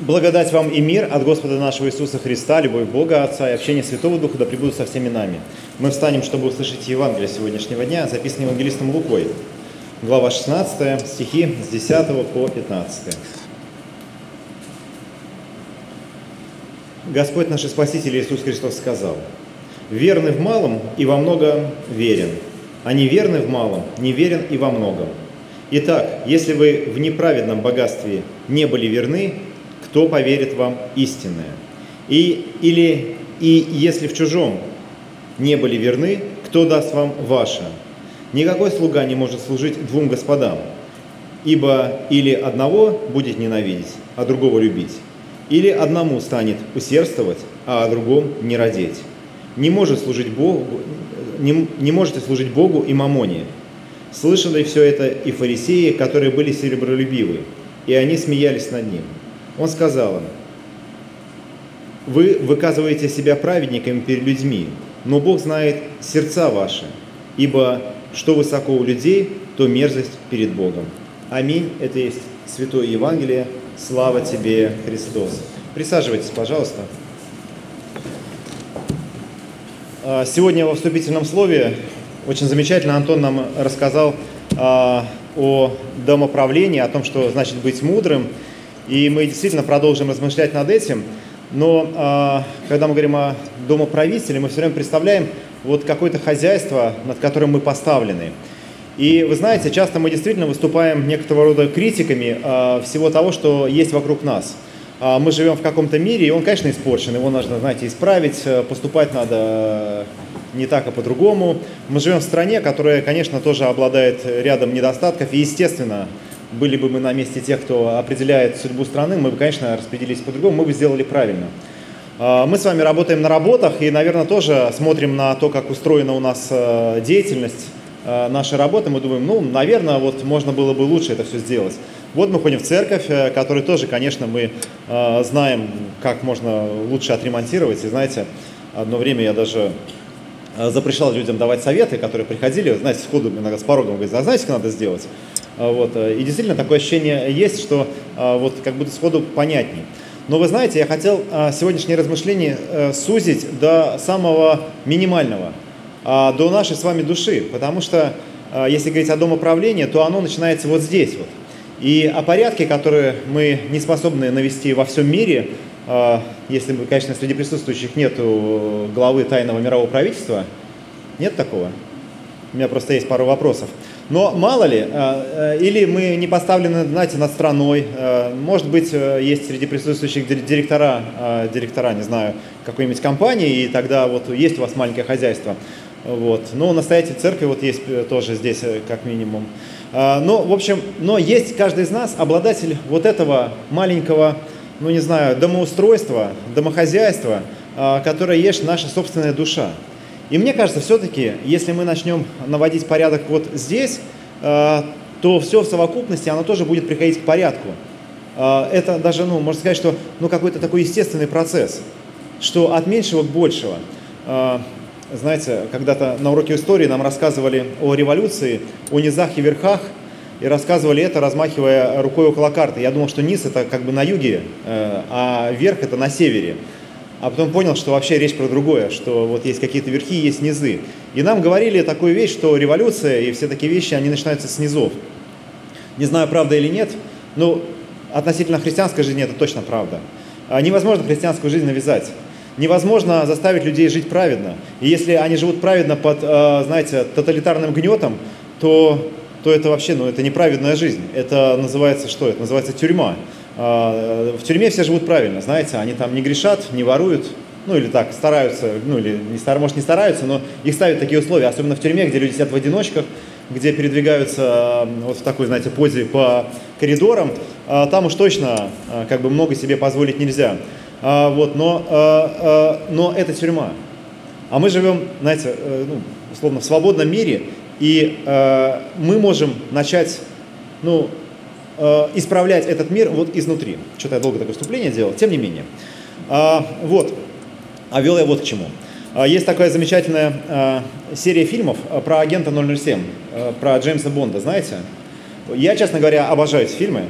Благодать вам и мир от Господа нашего Иисуса Христа, любовь Бога Отца и общение Святого Духа да пребудут со всеми нами. Мы встанем, чтобы услышать Евангелие сегодняшнего дня, записанное Евангелистом Лукой. Глава 16, стихи с 10 по 15. Господь наш Спаситель Иисус Христос сказал, «Верный в малом и во многом верен, а неверный в малом неверен и во многом. Итак, если вы в неправедном богатстве не были верны, кто поверит вам истинное? И, или, и если в чужом не были верны, кто даст вам ваше? Никакой слуга не может служить двум господам, ибо или одного будет ненавидеть, а другого любить, или одному станет усердствовать, а о другом не родить. Не, может служить Богу, не, не можете служить Богу и мамоне. Слышали все это и фарисеи, которые были серебролюбивы, и они смеялись над ним. Он сказал им, вы выказываете себя праведниками перед людьми, но Бог знает сердца ваши, ибо что высоко у людей, то мерзость перед Богом. Аминь. Это есть Святое Евангелие. Слава тебе, Христос. Присаживайтесь, пожалуйста. А, сегодня во вступительном слове очень замечательно Антон нам рассказал а, о домоправлении, о том, что значит быть мудрым – и мы действительно продолжим размышлять над этим. Но а, когда мы говорим о домоправителе, мы все время представляем вот какое-то хозяйство, над которым мы поставлены. И вы знаете, часто мы действительно выступаем некоторого рода критиками а, всего того, что есть вокруг нас. А, мы живем в каком-то мире, и он, конечно, испорчен, его нужно, знаете, исправить, э, поступать надо не так, а по-другому. Мы живем в стране, которая, конечно, тоже обладает рядом недостатков, и, естественно, были бы мы на месте тех, кто определяет судьбу страны, мы бы, конечно, распределились по-другому, мы бы сделали правильно. А, мы с вами работаем на работах и, наверное, тоже смотрим на то, как устроена у нас э, деятельность э, нашей работы. Мы думаем, ну, наверное, вот можно было бы лучше это все сделать. Вот мы ходим в церковь, э, которой тоже, конечно, мы знаем, как можно лучше отремонтировать. И знаете, одно время я даже запрещал людям давать советы, которые приходили, знаете, сходу иногда с порога говорят, а знаете, как надо сделать? А, вот. Э, и действительно такое ощущение есть, что а, вот как будто сходу понятнее. Но вы знаете, я хотел а, сегодняшнее размышление э, сузить до самого минимального, до нашей с вами души, потому что если говорить о домоправлении, то оно начинается вот здесь вот. И о порядке, которые мы не способны навести во всем мире, если, конечно, среди присутствующих нет главы тайного мирового правительства, нет такого? У меня просто есть пару вопросов. Но мало ли, э, э, или мы не поставлены, знаете, над страной, э, может быть, есть среди присутствующих директора, директора, не знаю, какой-нибудь компании, и тогда вот есть у вас маленькое хозяйство. Вот. Но настоятель церкви вот есть тоже здесь, как минимум. Но, в общем, но есть каждый из нас обладатель вот этого маленького, ну не знаю, домоустройства, домохозяйства, которое есть наша собственная душа. И мне кажется, все-таки, если мы начнем наводить порядок вот здесь, э, то все в совокупности, оно тоже будет приходить к порядку. Э, это даже, ну, можно сказать, что ну, какой-то такой естественный процесс, что от меньшего к большего. Э, знаете, когда-то на уроке истории нам рассказывали о революции, о низах и верхах, и рассказывали это, размахивая рукой около карты. Я думал, что низ это как бы на юге, а верх это на севере а потом понял, что вообще речь про другое, что вот есть какие-то верхи, есть низы. И нам говорили такую вещь, что революция и все такие вещи, они начинаются с низов. Не знаю, правда или нет, но относительно христианской жизни это точно правда. А невозможно христианскую жизнь навязать. Невозможно заставить людей жить праведно. И если они живут праведно под, э, знаете, тоталитарным гнетом, то, то это вообще, ну, это неправедная жизнь. Это называется что? Это называется тюрьма. А, в тюрьме все живут правильно, знаете, они там не грешат, не воруют, ну или так, стараются, ну или, не стар, может, не стараются, но их ставят такие условия, особенно в тюрьме, где люди сидят в одиночках, где передвигаются вот в такой, знаете, позе по коридорам, а, там уж точно а, как бы много себе позволить нельзя. Вот, но, но это тюрьма. А мы живем, знаете, э, ну, условно, в свободном мире, и мы можем начать, ну, исправлять этот мир вот изнутри. Что-то я долго такое вступление делал, тем не менее. А, вот, а вел я вот к чему. А, есть такая замечательная а, серия фильмов э, про агента 007, а, э, про Джеймса Бонда, знаете? Я, честно говоря, обожаю эти фильмы.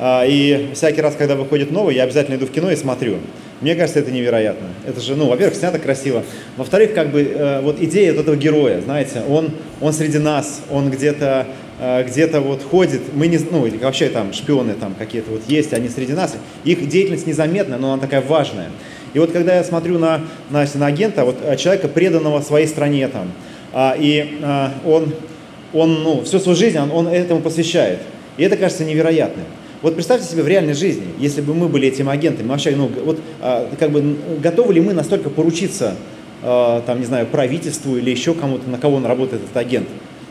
И всякий раз, когда выходит новый, я обязательно иду в кино и смотрю. Мне кажется, это невероятно. Это же, ну, во-первых, снято красиво. Во-вторых, как бы, э, вот идея вот этого героя, знаете, он, он среди нас, он где-то э, где-то вот ходит, мы не, ну, вообще там шпионы там какие-то вот есть, они среди нас, их деятельность незаметна, но она такая важная. И вот когда я смотрю на, на, на агента, вот э, человека, преданного своей стране там, а, и а, он, он, ну, всю свою жизнь он, он этому посвящает. И это кажется невероятным. Вот представьте себе в реальной жизни, если бы мы были этими агентами, вообще, ну, вот, а, как бы, готовы ли мы настолько поручиться, а, там, не знаю, правительству или еще кому-то, на кого он работает, этот агент,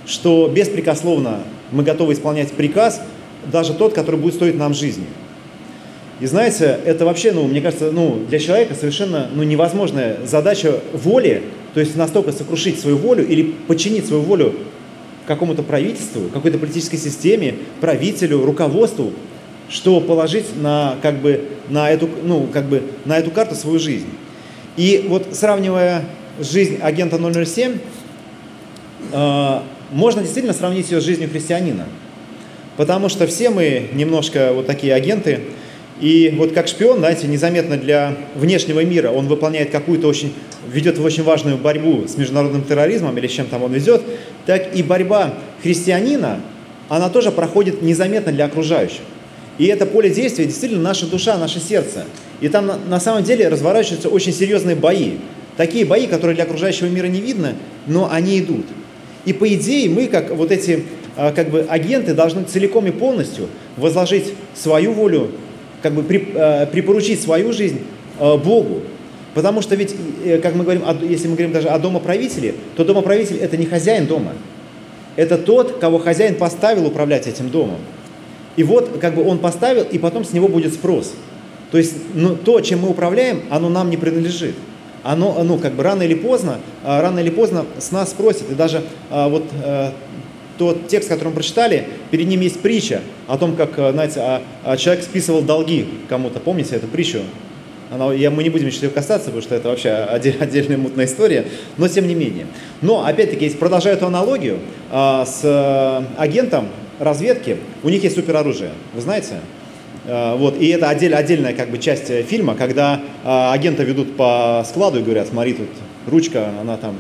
что беспрекословно мы готовы исполнять приказ, даже тот, который будет стоить нам жизни. И знаете, это вообще, ну, мне кажется, ну, для человека совершенно ну, невозможная задача воли, то есть настолько сокрушить свою волю или подчинить свою волю какому-то правительству, какой-то политической системе, правителю, руководству, что положить на, как бы, на, эту, ну, как бы, на эту карту свою жизнь. И вот сравнивая жизнь агента 007, э, можно действительно сравнить ее с жизнью христианина. Потому что все мы немножко вот такие агенты, и вот как шпион, знаете, незаметно для внешнего мира он выполняет какую-то очень, ведет в очень важную борьбу с международным терроризмом или с чем там он ведет, так и борьба христианина, она тоже проходит незаметно для окружающих. И это поле действия действительно наша душа, наше сердце. И там на, на самом деле разворачиваются очень серьезные бои. Такие бои, которые для окружающего мира не видно, но они идут. И по идее мы, как вот эти а, как бы агенты, должны целиком и полностью возложить свою волю, как бы а, припоручить свою жизнь а, Богу. Потому что ведь, э, как мы говорим, если мы говорим даже о домоправителе, то домоправитель это не хозяин дома. Это тот, кого хозяин поставил управлять этим домом. И вот как бы он поставил, и потом с него будет спрос. То есть ну, то, чем мы управляем, оно нам не принадлежит. Оно, ну, как бы рано или поздно, а, рано или поздно с нас спросят. И даже а, вот а, тот текст, который мы прочитали, перед ним есть притча о том, как, знаете, а, человек списывал долги кому-то. Помните эту притчу? Она, я, мы не будем еще касаться, потому что это вообще отдель, отдельная мутная история, но тем не менее. Но, опять-таки, если продолжаю эту аналогию с а, агентом, разведки, у них есть супероружие. Вы знаете? Э, вот, и это отдель, отдельная как бы, часть э, фильма, когда а, агента ведут по складу и говорят, смотри, тут ручка, она там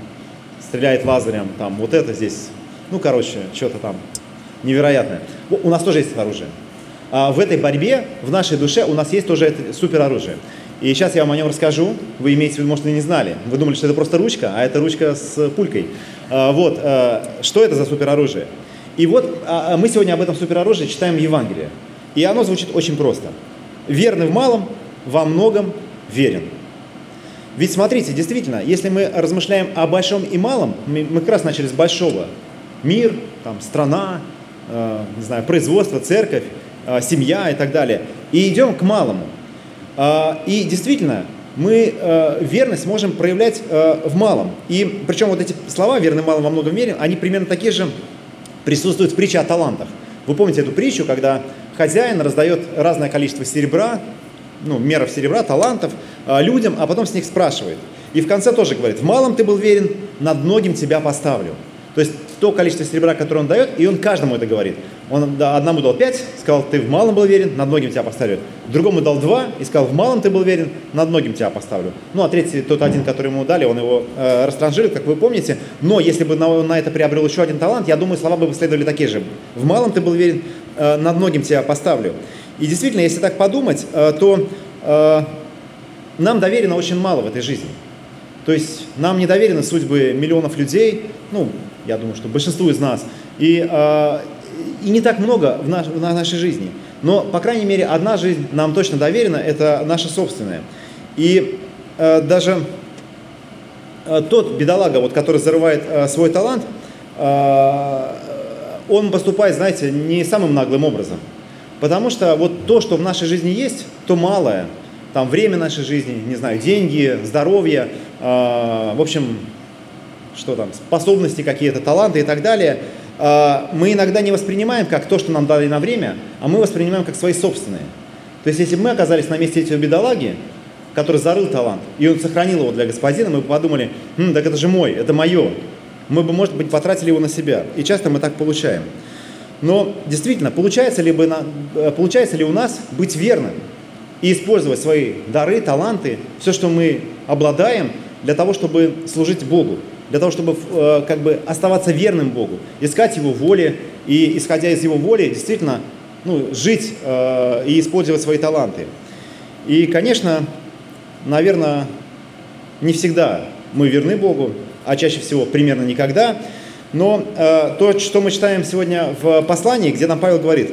стреляет лазером, там вот это здесь, ну, короче, что-то там невероятное. У нас тоже есть это оружие. А в этой борьбе, в нашей душе у нас есть тоже это супероружие. И сейчас я вам о нем расскажу. Вы имеете в виду, может, и не знали. Вы думали, что это просто ручка, а это ручка с пулькой. Вот, что это за супероружие? И вот а, а, мы сегодня об этом супероружии читаем Евангелие. И оно звучит очень просто. Верный в малом, во многом верен. Ведь смотрите, действительно, если мы размышляем о большом и малом, мы, как раз начали с большого. Мир, там, страна, э, не знаю, производство, церковь, э, семья и так далее. И идем к малому. Э, и действительно, мы э, верность можем проявлять э, в малом. И причем вот эти слова «верный малом во многом верен», они примерно такие же, присутствует в притче о талантах. Вы помните эту притчу, когда хозяин раздает разное количество серебра, ну, меров серебра, талантов э, людям, а потом с них спрашивает. И в конце тоже говорит, в малом ты был верен, над многим тебя поставлю. То есть то количество серебра, которое он дает, и он каждому это говорит. Он одному дал пять, сказал, ты в малом был верен, над многим тебя поставлю. Другому дал два и сказал, в малом ты был верен, над многим тебя поставлю. Ну, а третий, тот один, который ему дали, он его э, растранжирил, как вы помните. Но если бы на, на это приобрел еще один талант, я думаю, слова бы следовали такие же. В малом ты был верен, над многим тебя поставлю. И действительно, если так подумать, э, то э, нам доверено очень мало в этой жизни. То есть нам не доверены судьбы миллионов людей, ну, я думаю, что большинству из нас. И, э, и не так много в, наш, в нашей жизни. Но, по крайней мере, одна жизнь нам точно доверена, это наша собственная. И э, даже э, тот бедолага, вот, который зарывает э, свой талант, э, он поступает, знаете, не самым наглым образом. Потому что вот то, что в нашей жизни есть, то малое, там время нашей жизни, не знаю, деньги, здоровье, э, в общем, что там, способности какие-то, таланты и так далее, а, мы иногда не воспринимаем как то, что нам дали на время, а мы воспринимаем как свои собственные. То есть, если бы мы оказались на месте этого бедолаги, который зарыл талант, и он сохранил его для господина, мы бы подумали, хм, так это же мой, это мое. Мы бы, может быть, потратили его на себя. И часто мы так получаем. Но действительно, получается ли, бы, э, получается ли у нас быть верным и использовать свои дары, таланты, все, что мы обладаем, для того, чтобы служить Богу, для того, чтобы э, как бы оставаться верным Богу, искать Его воли и, исходя из Его воли, действительно ну, жить э, и использовать свои таланты. И, конечно, наверное, не всегда мы верны Богу, а чаще всего примерно никогда. Но э, то, что мы читаем сегодня в послании, где нам Павел говорит,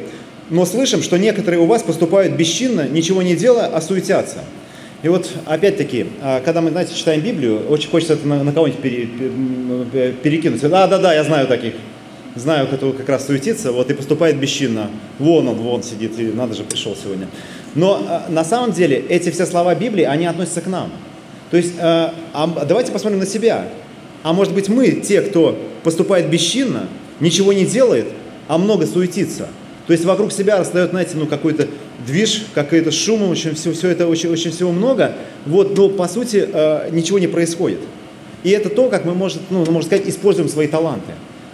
но слышим, что некоторые у вас поступают бесчинно, ничего не делая, а суетятся. И вот опять-таки, э, когда мы, знаете, читаем Библию, очень хочется это на, на кого-нибудь пере, перекинуть. Да, да, да, я знаю таких. Знаю, кто как раз суетится, вот и поступает бесчинно. Вон он, вон сидит, и надо же, пришел сегодня. Но э, на самом деле эти все слова Библии, они относятся к нам. То есть, э, а давайте посмотрим на себя. А может быть мы те, кто поступает бесчинно, ничего не делает, а много суетится. То есть вокруг себя расстает, знаете, ну какой-то движ, какой-то шум, очень все, все это очень, очень всего много, вот, но по сути э, ничего не происходит. И это то, как мы, может, ну, можно сказать, используем свои таланты.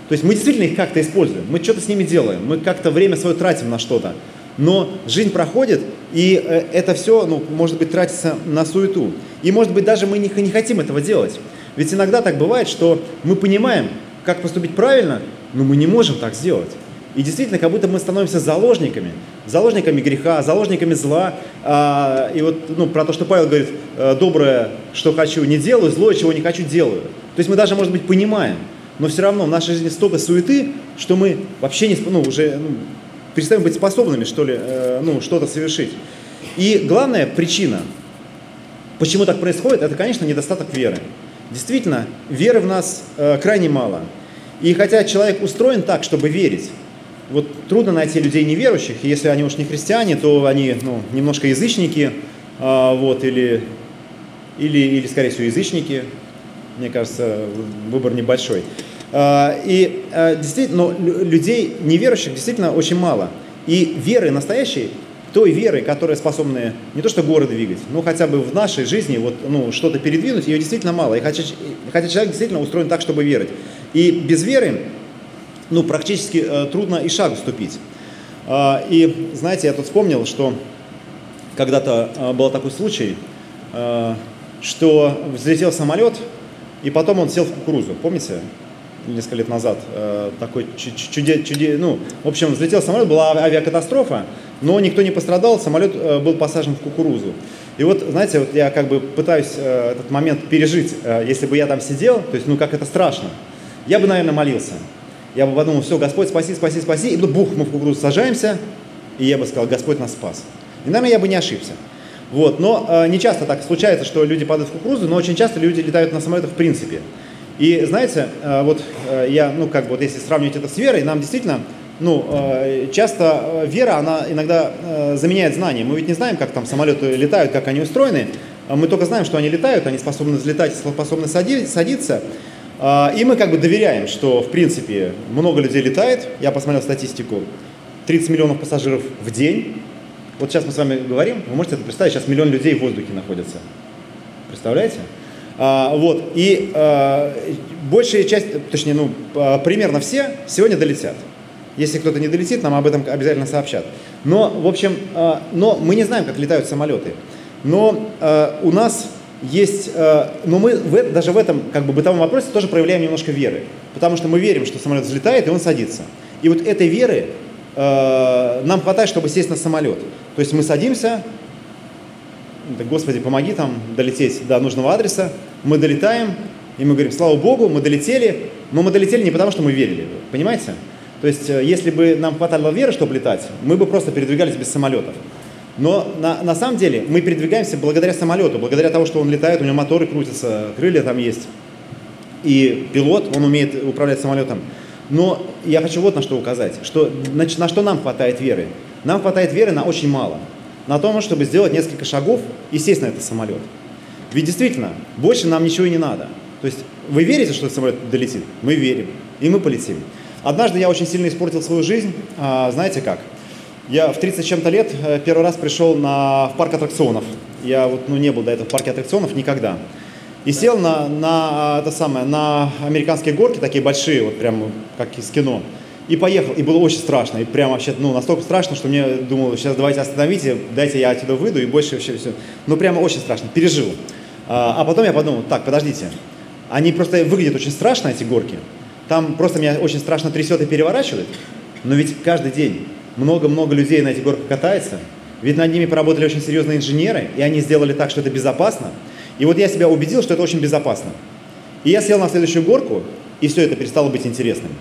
То есть мы действительно их как-то используем, мы что-то с ними делаем, мы как-то время свое тратим на что-то. Но жизнь проходит, и э, это все, ну, может быть, тратится на суету. И, может быть, даже мы не, не хотим этого делать. Ведь иногда так бывает, что мы понимаем, как поступить правильно, но мы не можем так сделать. И действительно, как будто мы становимся заложниками, заложниками греха, заложниками зла. А, и вот ну, про то, что Павел говорит, «Э, доброе, что хочу, не делаю, злое, чего не хочу, делаю. То есть мы даже, может быть, понимаем, но все равно в нашей жизни столько суеты, что мы вообще не, ну, уже ну, перестаем быть способными, что ли, э, ну, что-то совершить. И главная причина, почему так происходит, это, конечно, недостаток веры. Действительно, веры в нас э, крайне мало. И хотя человек устроен так, чтобы верить, вот трудно найти людей неверующих, если они уж не христиане, то они ну, немножко язычники, э, вот, или, или, или, скорее всего, язычники. Мне кажется, выбор небольшой. Э, и э, действительно, но людей неверующих действительно очень мало. И веры настоящей той веры, которая способна не то что горы двигать, но хотя бы в нашей жизни вот, ну, что-то передвинуть, ее действительно мало. И хотя, хотя человек действительно устроен так, чтобы верить. И без веры ну, практически э, трудно и шаг вступить. Э, и знаете, я тут вспомнил, что когда-то э, был такой случай, э, что взлетел самолет, и потом он сел в кукурузу. Помните? Несколько лет назад э, такой чуде, чуде, ну, в общем, взлетел самолет, была авиакатастрофа, но никто не пострадал, самолет э, был посажен в кукурузу. И вот, знаете, вот я как бы пытаюсь э, этот момент пережить, если бы я там сидел, то есть, ну, как это страшно, я бы, наверное, молился. Я бы подумал, все, Господь, спаси, спаси, спаси, и бух, мы в кукурузу сажаемся, и я бы сказал, Господь нас спас. И, наверное, я бы не ошибся. Вот, но э, не часто так случается, что люди падают в кукурузу, но очень часто люди летают на самолетах в принципе. И знаете, э, вот э, я, ну как бы вот если сравнивать это с верой, нам действительно, ну э, часто вера, она иногда заменяет знания. Мы ведь не знаем, как там самолеты летают, как они устроены. Мы только знаем, что они летают, они способны взлетать, способны садиться. И мы как бы доверяем, что в принципе много людей летает. Я посмотрел статистику. 30 миллионов пассажиров в день. Вот сейчас мы с вами говорим, вы можете это представить, сейчас миллион людей в воздухе находятся. Представляете? А, вот, и а, большая часть, точнее, ну, а, примерно все сегодня долетят. Если кто-то не долетит, нам об этом обязательно сообщат. Но, в общем, но мы не знаем, как летают самолеты. Но у нас есть, но мы в, даже в этом как бы бытовом вопросе тоже проявляем немножко веры. Потому что мы верим, что самолет взлетает и он садится. И вот этой веры нам хватает, чтобы сесть на самолет. То есть мы садимся, Господи, помоги там долететь до нужного адреса, мы долетаем, и мы говорим, слава Богу, мы долетели, но мы долетели не потому, что мы верили, понимаете? То есть, э, если бы нам хватало веры, чтобы летать, мы бы просто передвигались без самолетов. Но на, на самом деле мы передвигаемся благодаря самолету, благодаря тому, что он летает, у него моторы крутятся, крылья там есть. И пилот, он умеет управлять самолетом. Но я хочу вот на что указать, что, значит, на что нам хватает веры. Нам хватает веры на очень мало. На том, чтобы сделать несколько шагов и сесть на этот самолет. Ведь действительно, больше нам ничего и не надо. То есть вы верите, что этот самолет долетит? Мы верим. И мы полетим. Однажды я очень сильно испортил свою жизнь. А, знаете как? Я в 30 чем-то лет э, первый раз пришел на, в парк аттракционов. Я вот ну, не был до этого в парке аттракционов никогда. И сел на, на, это самое, на американские горки, такие большие, вот прям как из кино. И поехал, и было очень страшно, и прям вообще, ну, настолько страшно, что мне думал, сейчас давайте остановите, дайте я отсюда выйду, и больше вообще все. Ну, прямо очень страшно, пережил. А, а потом я подумал, так, подождите, они просто выглядят очень страшно, эти горки. Там просто меня очень страшно трясет и переворачивает, но ведь каждый день много-много людей на этих горках катается, ведь над ними поработали очень серьезные инженеры, и они сделали так, что это безопасно. И вот я себя убедил, что это очень безопасно. И я сел на следующую горку, и все это перестало быть интересным.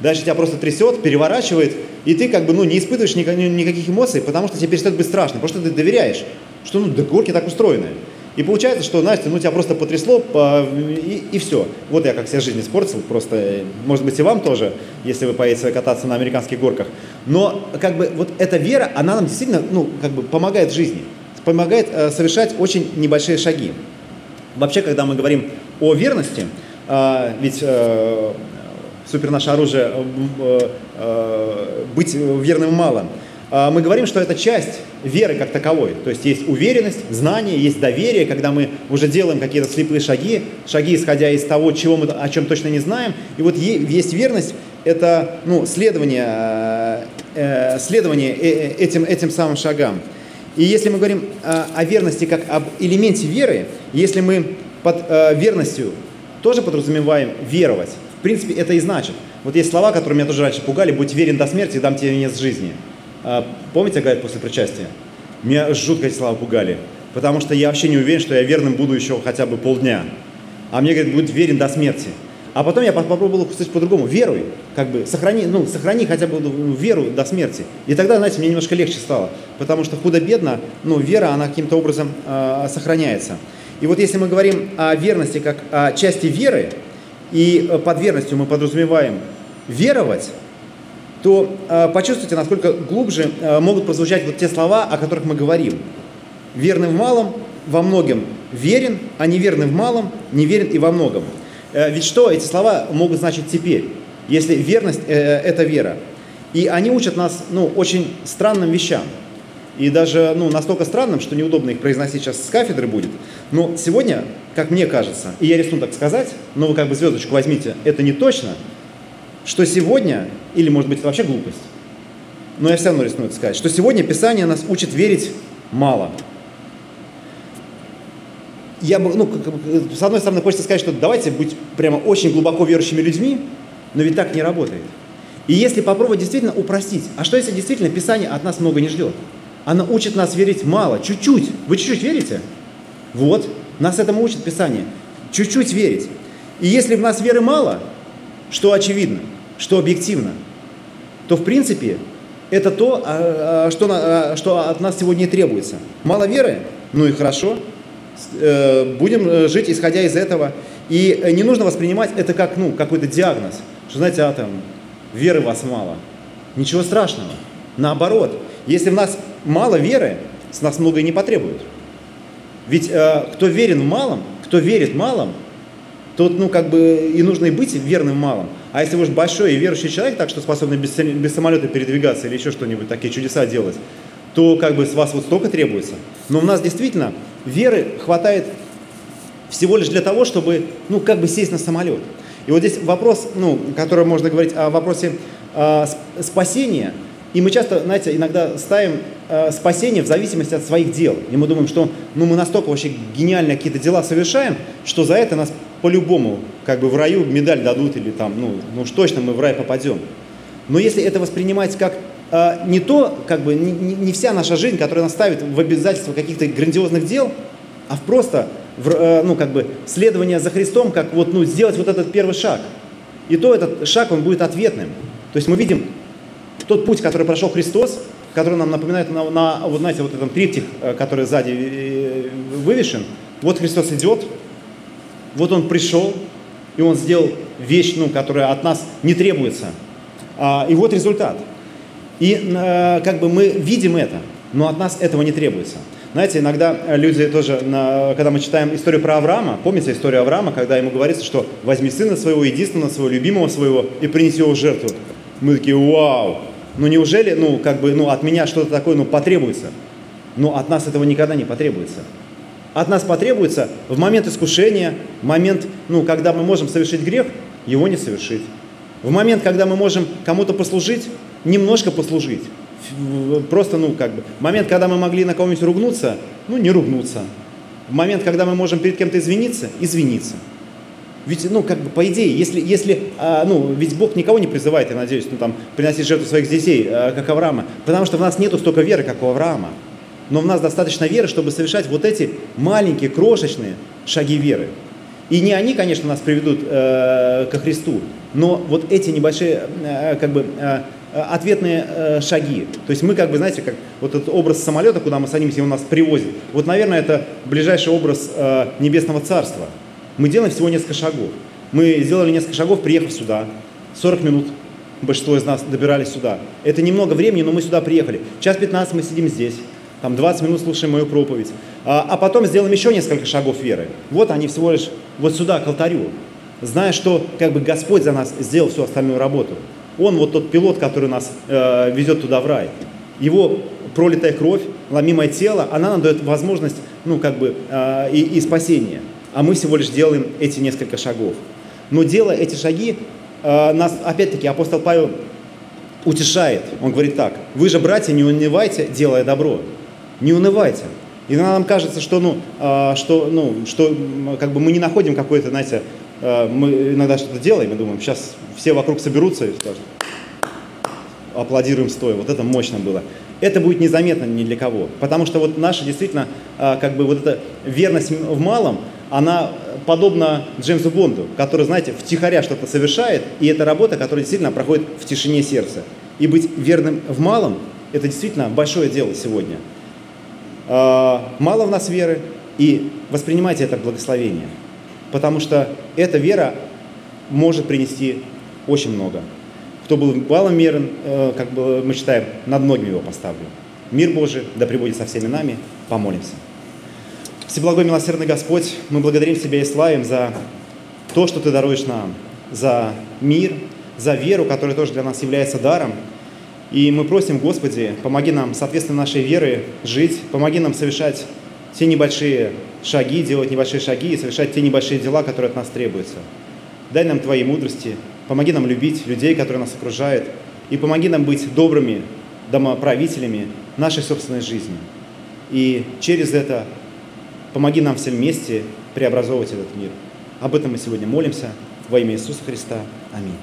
Дальше тебя просто трясет, переворачивает, и ты как бы ну, не испытываешь никаких эмоций, потому что тебе перестает быть страшно, потому что ты доверяешь, что ну, да, горки так устроены. И получается, что, Настя, ну тебя просто потрясло, и, и все. Вот я как себя жизнь испортил, просто, может быть, и вам тоже, если вы поедете кататься на американских горках. Но как бы вот эта вера, она нам действительно, ну, как бы помогает в жизни, помогает э, совершать очень небольшие шаги. Вообще, когда мы говорим о верности, э, ведь э, супер наше оружие э, э, быть верным мало. А мы говорим, что это часть веры как таковой. То есть есть уверенность, знание, есть доверие, когда мы уже делаем какие-то слепые шаги, шаги, исходя из того, чего мы, о чем точно не знаем. И вот есть верность, это ну, следование, э, следование этим, этим самым шагам. И если мы говорим о верности как об элементе веры, если мы под верностью тоже подразумеваем веровать, в принципе, это и значит. Вот есть слова, которые меня тоже раньше пугали, будь верен до смерти, дам тебе венец жизни. А, помните, говорят после причастия? Меня жутко эти слова пугали, потому что я вообще не уверен, что я верным буду еще хотя бы полдня. А мне говорят, будь верен до смерти. А потом я попробовал кстати, по-другому. Веруй, как бы, сохрани, ну, сохрани хотя бы веру до смерти. И тогда, знаете, мне немножко легче стало, потому что худо-бедно, ну, вера, она каким-то образом э, сохраняется. И вот если мы говорим о верности как о части веры, и э, под верностью мы подразумеваем веровать, то э, почувствуйте, насколько глубже э, могут прозвучать вот те слова, о которых мы говорим. Верный в малом, во многом верен, а неверный в малом, неверен и во многом. Э, ведь что эти слова могут значить теперь, если верность э, – это вера? И они учат нас ну, очень странным вещам. И даже ну, настолько странным, что неудобно их произносить сейчас с кафедры будет. Но сегодня, как мне кажется, и я рискну так сказать, но вы как бы звездочку возьмите, это не точно, что сегодня, или может быть это вообще глупость, но я все равно рискну это сказать, что сегодня Писание нас учит верить мало. Я ну, с одной стороны, хочется сказать, что давайте быть прямо очень глубоко верующими людьми, но ведь так не работает. И если попробовать действительно упростить, а что если действительно Писание от нас много не ждет? Она учит нас верить мало, чуть-чуть. Вы чуть-чуть верите? Вот, нас этому учит Писание. Чуть-чуть верить. И если в нас веры мало, что очевидно, что объективно, то в принципе это то, а, а, что, а, что от нас сегодня и требуется. Мало веры? Ну и хорошо. Э, будем э, жить исходя из этого. И не нужно воспринимать это как ну, какой-то диагноз. Что, знаете, а там, веры вас мало. Ничего страшного. Наоборот, если в нас мало веры, с нас многое не потребуют. Ведь э, кто верен в малом, кто верит малом, тот, ну, как бы и нужно и быть верным в малом. А если вы уж большой и верующий человек, так что способный без, без самолета передвигаться или еще что-нибудь, такие чудеса делать, то как бы с вас вот столько требуется. Но у нас действительно веры хватает всего лишь для того, чтобы, ну, как бы сесть на самолет. И вот здесь вопрос, ну, который можно говорить о вопросе э, спасения – и мы часто, знаете, иногда ставим э, спасение в зависимости от своих дел. И мы думаем, что ну, мы настолько вообще гениальные какие-то дела совершаем, что за это нас по-любому как бы в раю медаль дадут или там, ну, ну уж точно мы в рай попадем. Но если это воспринимать как э, не то, как бы не, не вся наша жизнь, которая нас ставит в обязательство каких-то грандиозных дел, а в просто в, э, ну, как бы следование за Христом, как вот, ну, сделать вот этот первый шаг. И то этот шаг, он будет ответным. То есть мы видим тот путь, который прошел Христос, который нам напоминает на, на вот знаете, вот этом триптих, э, который сзади э, вывешен. Вот Христос идет, вот Он пришел, и Он сделал вещь, ну, которая от нас не требуется. А, и вот результат. И а, как бы мы видим это, но от нас этого не требуется. Знаете, иногда люди тоже, когда мы читаем историю про Авраама, помните историю Авраама, когда ему говорится, что возьми сына своего, единственного своего, любимого своего и принеси его в жертву. Мы такие, вау, ну неужели, ну как бы, ну от меня что-то такое, ну потребуется? Но от нас этого никогда не потребуется. От нас потребуется в момент искушения, в момент, ну, когда мы можем совершить грех, его не совершить. В момент, когда мы можем кому-то послужить, немножко послужить. Просто, ну, как бы, момент, когда мы могли на кого-нибудь ругнуться, ну, не ругнуться. В момент, когда мы можем перед кем-то извиниться, извиниться. Ведь, ну, как бы, по идее, если, если а, ну, ведь Бог никого не призывает, я надеюсь, ну, там, приносить жертву своих детей, а, как Авраама, потому что в нас нету столько веры, как у Авраама. Но в нас достаточно веры, чтобы совершать вот эти маленькие, крошечные шаги веры. И не они, конечно, нас приведут э, ко Христу, но вот эти небольшие, э, как бы, э, ответные э, шаги. То есть мы, как бы, знаете, как вот этот образ самолета, куда мы садимся, и он нас привозит. Вот, наверное, это ближайший образ э, небесного царства. Мы делаем всего несколько шагов. Мы сделали несколько шагов, приехав сюда. 40 минут большинство из нас добирались сюда. Это немного времени, но мы сюда приехали. Час 15 мы сидим здесь там 20 минут слушаем мою проповедь, а, а потом сделаем еще несколько шагов веры. Вот они всего лишь вот сюда, к алтарю, зная, что как бы Господь за нас сделал всю остальную работу. Он вот тот пилот, который нас э, везет туда в рай. Его пролитая кровь, ломимое тело, она нам дает возможность, ну, как бы, э, и, и спасения. А мы всего лишь делаем эти несколько шагов. Но делая эти шаги, э, нас, опять-таки, апостол Павел утешает. Он говорит так, вы же, братья, не унывайте, делая добро. Не унывайте. Иногда нам кажется, что, ну, э, что, ну, что как бы мы не находим какой-то, знаете, э, мы иногда что-то делаем и думаем, сейчас все вокруг соберутся и скажут, аплодируем стоя, вот это мощно было. Это будет незаметно ни для кого, потому что вот наша действительно, как бы вот эта верность в малом, она подобна Джеймсу Бонду, который, знаете, втихаря что-то совершает, и это работа, которая действительно проходит в тишине сердца. И быть верным в малом – это действительно большое дело сегодня – а, мало в нас веры, и воспринимайте это благословение, потому что эта вера может принести очень много. Кто был балом мерен, э, как бы мы читаем, над многими его поставлю. Мир Божий да пребудет со всеми нами. Помолимся. Всеблагой милосердный Господь, мы благодарим Тебя и славим за то, что Ты даруешь нам, за мир, за веру, которая тоже для нас является даром, и мы просим, Господи, помоги нам, соответственно, нашей веры жить, помоги нам совершать те небольшие шаги, делать небольшие шаги и совершать те небольшие дела, которые от нас требуются. Дай нам Твоей мудрости, помоги нам любить людей, которые нас окружают, и помоги нам быть добрыми домоправителями нашей собственной жизни. И через это помоги нам всем вместе преобразовывать этот мир. Об этом мы сегодня молимся во имя Иисуса Христа. Аминь.